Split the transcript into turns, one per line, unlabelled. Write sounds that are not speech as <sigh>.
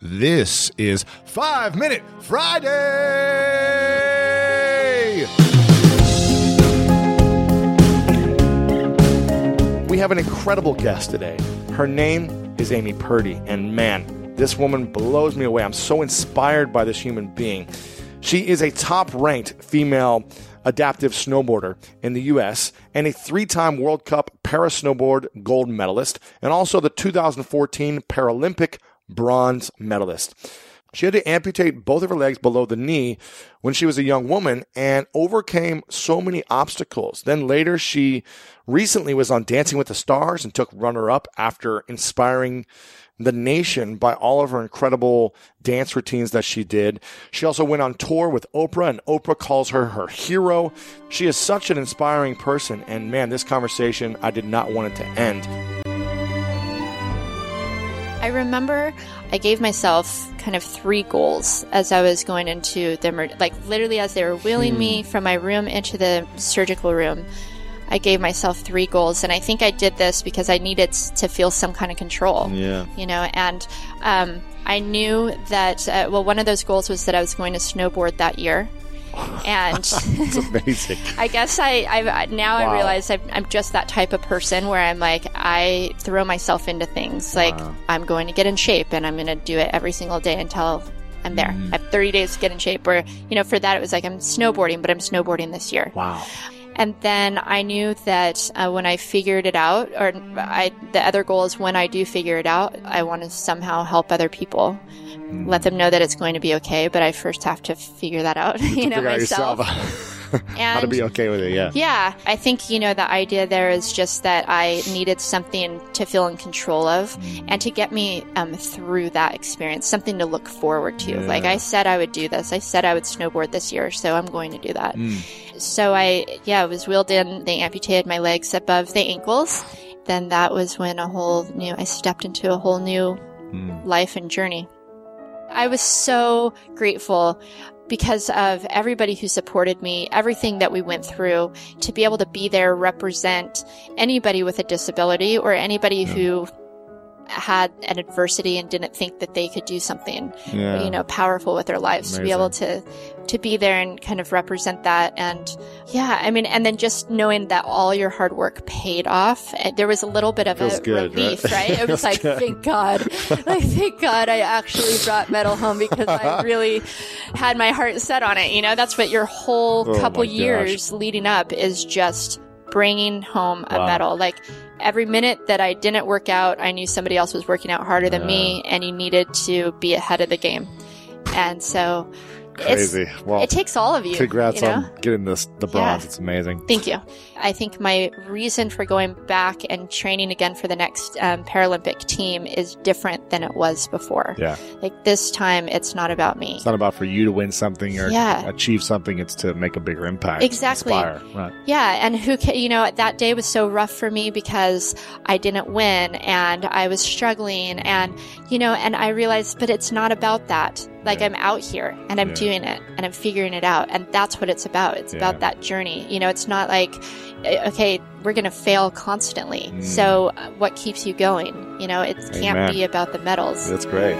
This is Five Minute Friday.
We have an incredible guest today. Her name is Amy Purdy, and man, this woman blows me away. I'm so inspired by this human being. She is a top ranked female adaptive snowboarder in the U.S. and a three time World Cup para snowboard gold medalist, and also the 2014 Paralympic bronze medalist. She had to amputate both of her legs below the knee when she was a young woman and overcame so many obstacles. Then later, she recently was on Dancing with the Stars and took runner up after inspiring the nation by all of her incredible dance routines that she did. She also went on tour with Oprah, and Oprah calls her her hero. She is such an inspiring person, and man, this conversation, I did not want it to end.
I remember I gave myself kind of three goals as I was going into the like literally as they were wheeling hmm. me from my room into the surgical room. I gave myself three goals, and I think I did this because I needed to feel some kind of control.
Yeah,
you know, and um, I knew that. Uh, well, one of those goals was that I was going to snowboard that year and <laughs>
it's amazing. <laughs>
I guess I, I now wow. I realize I'm, I'm, just that type of person where I'm like I throw myself into things. Like wow. I'm going to get in shape and I'm going to do it every single day until I'm there. Mm. I have 30 days to get in shape. Or you know, for that it was like I'm snowboarding, but I'm snowboarding this year.
Wow.
And then I knew that uh, when I figured it out, or I, the other goal is when I do figure it out, I want to somehow help other people. Let them know that it's going to be okay, but I first have to figure that out, <laughs> you, know, myself. <laughs> <laughs>
How to be okay with it, yeah.
Yeah. I think, you know, the idea there is just that I needed something to feel in control of mm. and to get me um, through that experience, something to look forward to. Yeah. Like I said I would do this. I said I would snowboard this year, so I'm going to do that. Mm. So I, yeah, I was wheeled in. They amputated my legs above the ankles. Then that was when a whole new, I stepped into a whole new mm. life and journey. I was so grateful because of everybody who supported me, everything that we went through to be able to be there, represent anybody with a disability or anybody yeah. who had an adversity and didn't think that they could do something, yeah. you know, powerful with their lives Amazing. to be able to, to be there and kind of represent that. And yeah, I mean, and then just knowing that all your hard work paid off, eh, there was a little bit of Feels a good, relief, right? right? <laughs> It was like, good. thank God, <laughs> like, thank God I actually brought medal home because I <laughs> really had my heart set on it. You know, that's what your whole oh couple years leading up is just bringing home a medal. Like every minute that I didn't work out, I knew somebody else was working out harder than me and you needed to be ahead of the game. And so
Crazy.
well, it takes all of you.
Congrats
you
know? on getting this the bronze. Yeah. It's amazing.
Thank you. I think my reason for going back and training again for the next um, Paralympic team is different than it was before.
Yeah.
Like this time, it's not about me.
It's not about for you to win something or yeah. achieve something. It's to make a bigger impact.
Exactly.
Inspire. Right.
Yeah. And who can, you know, that day was so rough for me because I didn't win and I was struggling and, you know, and I realized, but it's not about that. Like. I'm out here and I'm yeah. doing it and I'm figuring it out. And that's what it's about. It's yeah. about that journey. You know, it's not like, eh, okay, we're going to fail constantly. Mm. So what keeps you going? You know, it can't be about the medals.
That's great.